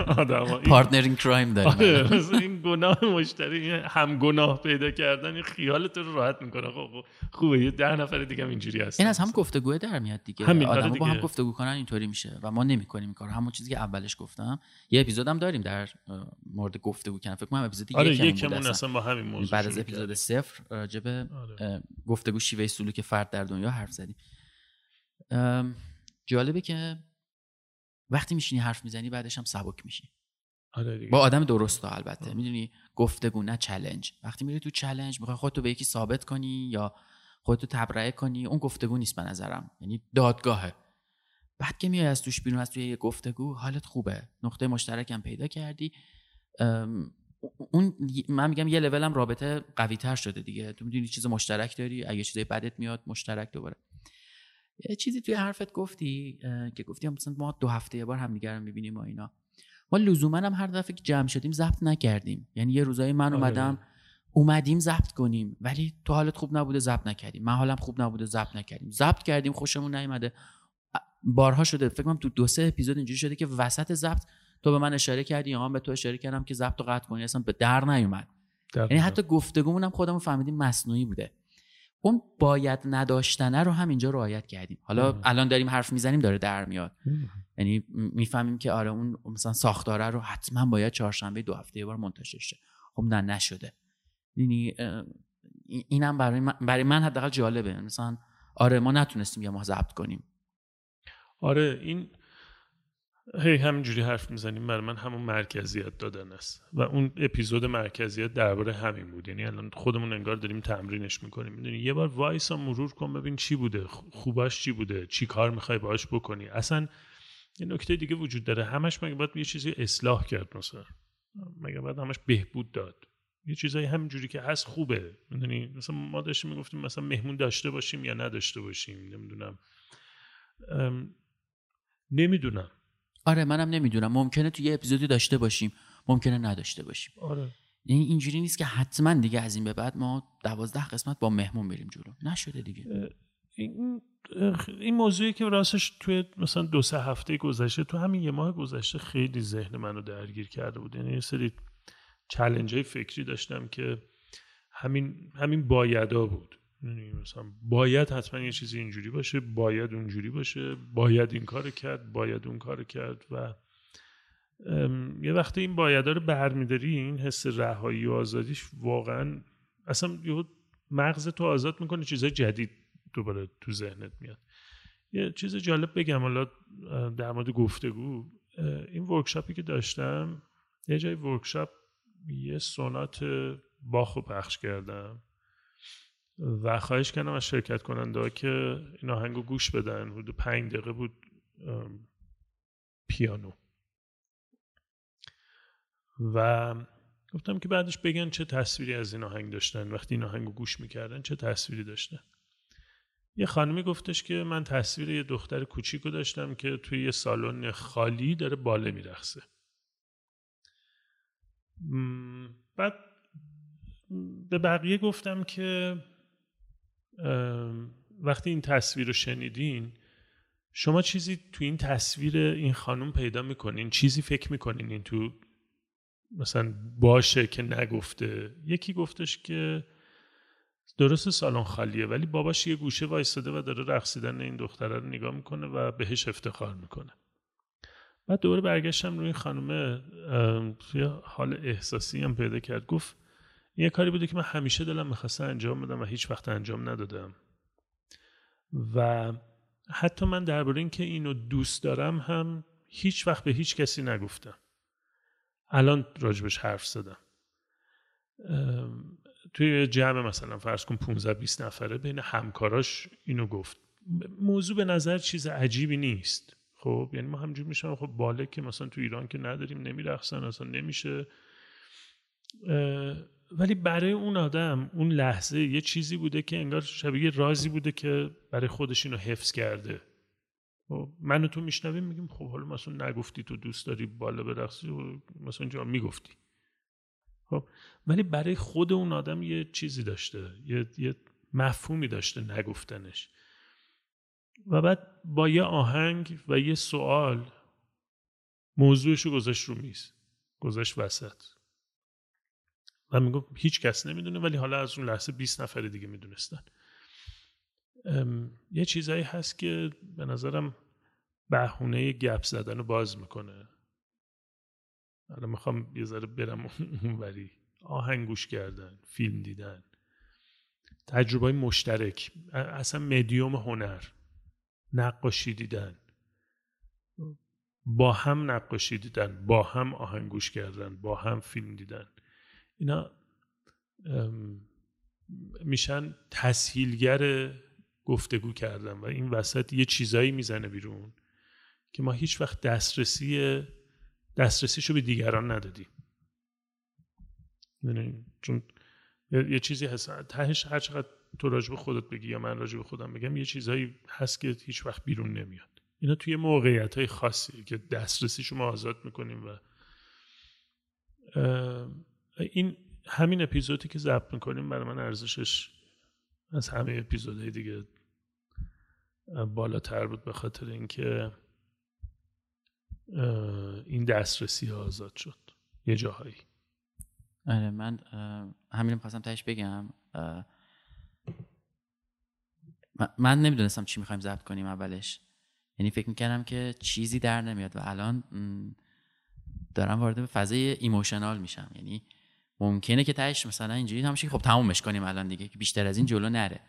آدم partner in crime داریم. آره این گناه مشترک هم گناه پیدا کردن این خیالت رو راحت می‌کنه. خب خوبه. یه ده نفر دیگه هم اینجوری هست این از هم گفتگوه در میاد دیگه. آره آدم با هم. گفتگو کنن اینطوری میشه و ما نمی‌کنیم این کار همون چیزی که اولش گفتم. یه اپیزودم داریم در مورد گفتگو کردن. فکر کنم اپیزود آره یکمون اصلا. با همین موضوع بعد از اپیزود. صفر راجع به آره. گفتگو شیوه سلوک فرد در دنیا حرف زدیم. جالبه که وقتی میشینی حرف می‌زنی بعدش هم سبک میشی. آره دیگه. با آدم درست البته. می‌دونی گفتگو نه چلنج وقتی میری تو چلنج می‌خوای خودتو به یکی ثابت کنی یا خودتو تبرئه کنی اون گفتگو نیست به نظرم. یعنی دادگاهه. بعد که میای از توش بیرون از توی یه گفتگو حالت خوبه. نقطه مشترکم پیدا کردی. اون من میگم یه لولم رابطه قوی تر شده دیگه. تو می‌دونی چیز مشترک داری. اگه چیزای بدت میاد مشترک دوباره. یه چیزی توی حرفت گفتی که گفتی مثلا ما دو هفته یه بار همدیگه رو می‌بینیم و اینا. ما لزوما هم هر دفعه که جمع شدیم ضبط نکردیم. یعنی یه روزایی من آره. اومدم اومدیم ضبط کنیم ولی تو حالت خوب نبوده ضبط نکردیم. من حالم خوب نبوده ضبط نکردیم. ضبط کردیم خوشمون نیومده. بارها شده فکر کنم تو دو سه اپیزود اینجوری شده که وسط ضبط تو به من اشاره کردی یا من به تو اشاره کردم که ضبط رو قطع کنی. اصلا به در نیومد. یعنی حتی گفتگومون هم خودمون فهمیدیم مصنوعی بوده. اون باید نداشتنه رو هم اینجا رعایت کردیم. حالا مم. الان داریم حرف می‌زنیم داره در میاد. یعنی می‌فهمیم که آره اون مثلا ساختاره رو حتما باید چهارشنبه دو هفته یه بار منتشر شه. خب نه نشده. یعنی اینم برای من برای من حداقل جالبه. مثلا آره ما نتونستیم یه ماه ضبط کنیم. آره این هی همینجوری حرف می‌زنیم. برای من همون مرکزیت دادن است. و اون اپیزود مرکزیت درباره همین بود. یعنی الان خودمون انگار داریم تمرینش می‌کنیم. می‌دونی یه بار وایسا مرور کن ببین چی بوده خوباش چی بوده چی کار می‌خوای باهاش بکنی. اصلا یه نکته دیگه وجود داره. همش مگه باید یه چیزی اصلاح کرد مثلا؟ مگه باید همش بهبود داد؟ یه چیزایی همینجوری که هست خوبه. می‌دونی مثلا ما داشتیم می‌گفتیم مثلا مهمون داشته باشیم یا نداشته باشیم. نمی‌دونم. نمی‌دونم. آره منم نمی‌دونم. ممکنه تو یه اپیزودی داشته باشیم. ممکنه نداشته باشیم. آره. یعنی اینجوری نیست که حتما دیگه از این به بعد ما دوازده قسمت با مهمون بریم جلو. نشده دیگه. این این موضوعی که راستش توی مثلا دو سه هفته گذشته تو همین یه ماه گذشته خیلی ذهن منو درگیر کرده بود. یعنی یه سری چلنج های فکری داشتم که همین همین بایدا بود. مثلا باید حتما یه چیزی اینجوری باشه باید اونجوری باشه باید این کار کرد باید اون کار کرد و یه وقتی این بایدا رو برمیداری این حس رهایی و آزادیش واقعا اصلا یهو مغز تو آزاد می‌کنه چیزای جدید دوباره تو ذهنت میاد. یه چیز جالب بگم حالا در مورد گفتگو این ورکشاپی که داشتم یه جای ورکشاپ یه سونات باخ رو پخش کردم. و خواهش کردم از شرکت کننده که این آهنگ رو گوش بدن. حدود پنج دقیقه بود پیانو. و گفتم که بعدش بگن چه تصویری از این آهنگ داشتن. وقتی این آهنگ رو گوش می‌کردن چه تصویری داشتن. یه خانمی گفتش که من تصویر یه دختر کوچیک رو داشتم که توی یه سالن خالی داره باله میرخصه بعد به بقیه گفتم که وقتی این تصویر رو شنیدین شما چیزی تو این تصویر این خانم پیدا می‌کنین؟ چیزی فکر می‌کنین این تو مثلا باشه که نگفته؟ یکی گفتش که درست سالن خالیه ولی باباش یه گوشه وایستاده و داره رقصیدن این دختره رو نگاه می‌کنه و بهش افتخار می‌کنه. بعد دوباره برگشتم روی این خانومه توی حال احساسی هم پیدا کرد. گفت یه کاری بوده که من همیشه دلم می‌خواسته انجام بدم و هیچ وقت انجام ندادم. و حتی من درباره اینکه اینو دوست دارم هم هیچ وقت به هیچ کسی نگفتم. الان راجبش حرف زدم. توی جمع مثلا فرض کن 15 20 نفره بین همکاراش اینو گفت. موضوع به نظر چیز عجیبی نیست. خب یعنی ما همجور میشم خب باله که مثلا تو ایران که نداریم نمیرخصن اصلا نمیشه. ولی برای اون آدم اون لحظه یه چیزی بوده که انگار شبیه یه رازی بوده که برای خودش اینو حفظ کرده. خب من و تو میشنویم میگیم خب حالا مثلا نگفتی تو دوست داری بالا برقصی و مثلا جا می‌گفتی. خب ولی برای خود اون آدم یه چیزی داشته یه, یه مفهومی داشته نگفتنش. و بعد با یه آهنگ و یه سوال موضوعش رو گذاشت رو میز گذاشت وسط. می‌گفت هیچ کس نمی‌دونه ولی حالا از اون لحظه 20 نفر دیگه می‌دونستن. یه چیزایی هست که به نظرم بهونه گپ زدن رو باز می‌کنه. حالا می‌خوام یه ذره برم اونوری آهنگ گوش کردن فیلم دیدن. تجربه مشترک. اصلا مدیوم هنر. نقاشی دیدن. با هم نقاشی دیدن با هم آهنگ گوش کردن با هم فیلم دیدن. اینا میشن تسهیلگر گفتگو کردن و این وسط یه چیزایی می‌زنه بیرون که ما هیچ وقت دسترسی دسترسیشو به دیگران ندادیم. چون یه چیزی هست. تهش هر چقدر تو راجب خودت بگی یا من راجب خودم بگم یه چیزهایی هست که هیچ وقت بیرون نمیاد. اینا توی موقعیت های خاصی که دسترسی شما آزاد می‌کنیم و این همین اپیزودی که ضبط می‌کنیم برای من ارزشش از همه اپیزودهای دیگه بالاتر بود به خاطر اینکه این دسترسی آزاد شد. یه جاهایی. آره من همین خواستم تهش بگم. من نمی‌دونستم چی می‌خوایم ضبط کنیم اولش. یعنی فکر می‌کردم که چیزی در نمیاد و الان دارم وارد به فضای emotional میشم. یعنی ممکنه که تهش مثلا اینجوری همشه خب تمومش کنیم الان دیگه که بیشتر از این جلو نره.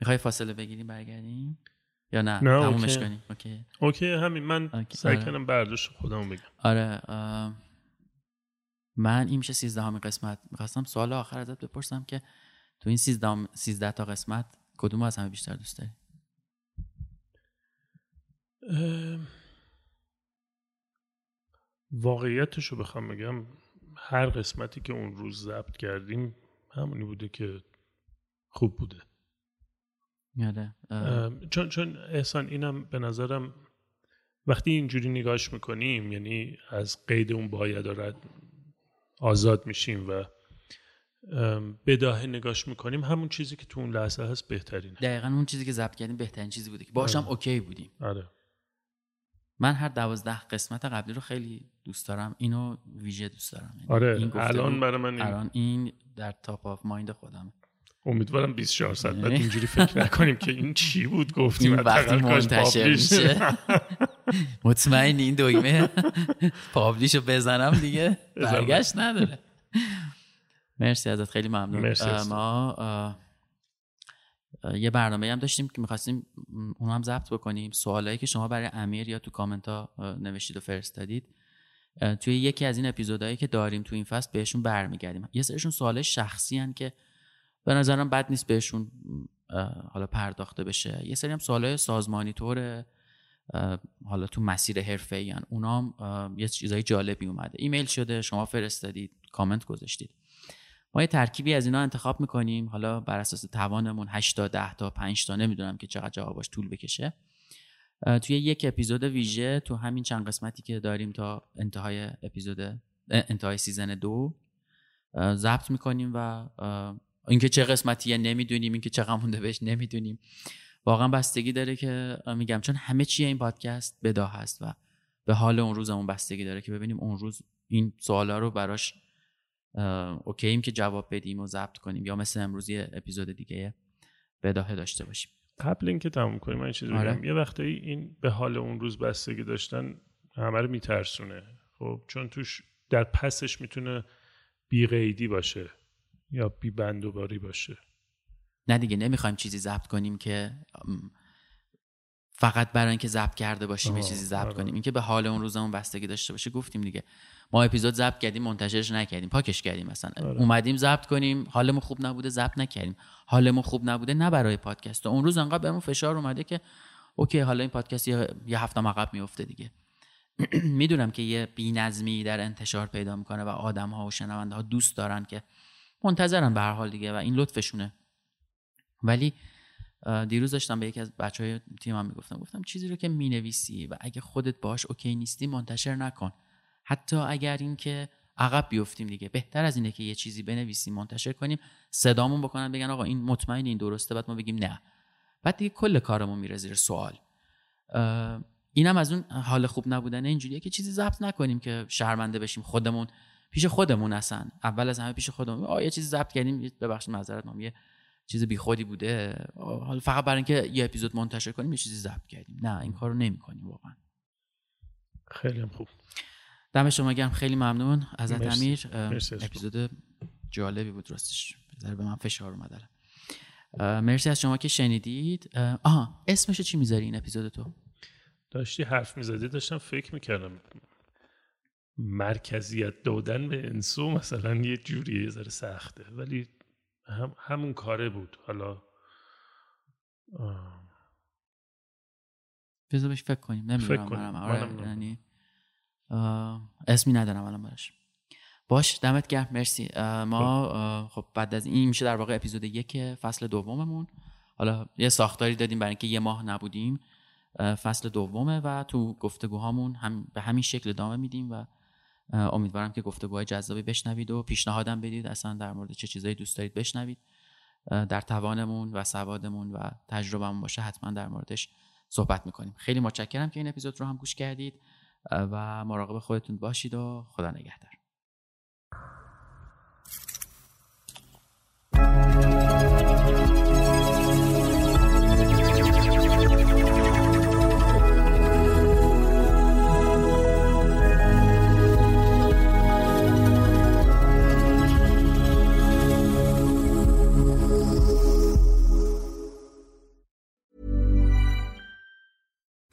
می‌خوای فاصله بگیریم برگردیم؟ یا نه, نه تمومش کنیم. okay. اوکی همین. من سعی آره. کنم برداشت خودمو بگم. آره من این میشه 13 همین قسمت. می‌خواستم سوال آخر ازت بپرسم که تو این 13 13 تا قسمت کدوم از همه بیشتر دوست داری؟ واقعیتش رو بخوام بگم هر قسمتی که اون روز ضبط کردیم همونی بوده که خوب بوده یاده. چون چون احسان اینم به نظرم وقتی اینجوری نگاش می‌کنیم یعنی از قید اون باید آزاد میشیم و بداهه نگاش می‌کنیم همون چیزی که تو اون لحظه هست بهترینه دقیقا اون چیزی که ضبط کردیم بهترین چیزی بوده که باشم آره. okay بودیم آره. من هر دوازده قسمت قبلی رو خیلی دوست دارم. اینو ویژه دوست دارم. یعنی آره این الان برای من این... الان این در top of mind خودم. امیدوارم 24 ساعت بعد یعنی اینجوری فکر نکنیم که این چی بود گفتیم این وقتی منتشر میشه. مطمئن این دویمه. پابلیشو بزنم دیگه. برگشت نداره. مرسی ازت. خیلی ممنون. ما یه برنامه هم داشتیم که می‌خواستیم اون هم ضبط بکنیم. سوالایی که شما برای امیر یا تو کامنت ها نوشتید و فرستادید. توی یکی از این اپیزودهایی که داریم تو این فصل بهشون برمیگردیم. یه سرشون سوال شخصی هن که به نظرم بد نیست بهشون حالا پرداخته بشه. یه سری هم سوالای سازمانی طوره. حالا تو مسیر حرفه ای اونا یه چیزای جالبی اومده. ایمیل شده شما فرستادید کامنت گذاشتید. ما یه ترکیبی از اینا انتخاب می‌کنیم. حالا بر اساس توانمون 8 تا 10 تا 5 تا نمی‌دونم که چقدر جوابش طول بکشه. توی یک اپیزود ویژه تو همین چند قسمتی که داریم تا انتهای اپیزود انتهای season دو ضبط می‌کنیم و اینکه چه قسمتیه نمی‌دونیم اینکه چقدر مونده بهش نمی‌دونیم. واقعا بستگی داره که میگم چون همه چیِ این پادکست بداهه‌ست و به حال اون روزمون بستگی داره که ببینیم اون روز این سوالا رو براش okay یم که جواب بدیم و ضبط کنیم یا مثل امروز یه اپیزود دیگه بداهه داشته باشیم. قبل اینکه تموم کنیم من چیزی آره. بگم. یه وقتایی این به حال اون روز بستگی داشتن همه رو میترسونه. خب چون توش در پسش می‌تونه بیقیدی باشه یا بی بندوباری باشه. نه دیگه نمی‌خوایم چیزی ضبط کنیم که فقط برای اینکه ضبط کرده باشیم یه چیزی ضبط آره. کنیم. اینکه به حال اون روزمون بستگی داشته باشه گفتیم دیگه. ما اپیزود ضبط کردیم منتشرش نکردیم پاکش کردیم مثلا. آره. اومدیم ضبط کنیم حالمون خوب نبوده ضبط نکردیم. حالمون خوب نبوده نه برای پادکست. اون روز انقدر بهمون فشار اومده که okay حالا این پادکست یه, یه هفته عقب میفته دیگه. می‌دونم که یه بی‌نظمی در انتشار پیدا می‌کنه و آدم ها و شنونده ها دوست دارن که منتظرن به هر حال دیگه و این لطفشونه. ولی دیروز داشتم به یکی از بچه های تیمم می‌گفتم گفتم چیزی رو که می‌نویسی و اگه خودت باهاش okay نیستی منتشر نکن. حتی اگر اینکه عقب بیفتیم دیگه. بهتر از اینه که یه چیزی بنویسیم منتشر کنیم صدامون بکنن بگن آقا این مطمئن این درسته بعد ما بگیم نه. بعد دیگه کل کارمون میره زیر سوال. اینم از اون حال خوب نبودن اینجوریه که چیزی ضبط نکنیم که شرمنده بشیم. خودمون پیش خودمون اصلا اول از همه پیش خودمون. آ یه چیزی ضبط کردیم. ببخشید معذرت یه چیز بیخودی بوده. حالا فقط برای اینکه یه اپیزود منتشر کنیم یه چیزی ضبط کردیم. نه این کارو نمی‌کنیم واقعا. خیلی خوب. دم شما گرم. خیلی ممنون. ازت امیر. اپیزود جالبی بود راستش. بذار به من فشار اومد مرسی از شما که شنیدید. آها اسمشو چی می‌ذاری این اپیزود تو؟ داشتی حرف می‌زدی داشتم فکر می‌کردم مرکزیت دادن به انسو مثلا یه جوری یه ذره سخته. ولی هم همون کاره بود. حالا بذار بهش فکر کنیم. نمی‌دونم کنیم. آره یعنی اسمی ندارم الان براش. باش دمت گرم. مرسی. ما خب. بعد از این میشه در واقع اپیزود یک فصل دوممون. حالا یه ساختاری دادیم برای اینکه یه ماه نبودیم. فصل دومه و تو گفتگوهامون هم به همین شکل ادامه میدیم و امیدوارم که گفتگوهای جذابی بشنوید و پیشنهادم بدید. اصلا در مورد چه چیزایی دوست دارید بشنوید. در توانمون و سوادمون و تجربهمون باشه حتما در موردش صحبت می‌کنیم. خیلی متشکرم که این اپیزود رو هم گوش کردید. و مراقب خودتون باشید و خدا نگهدار.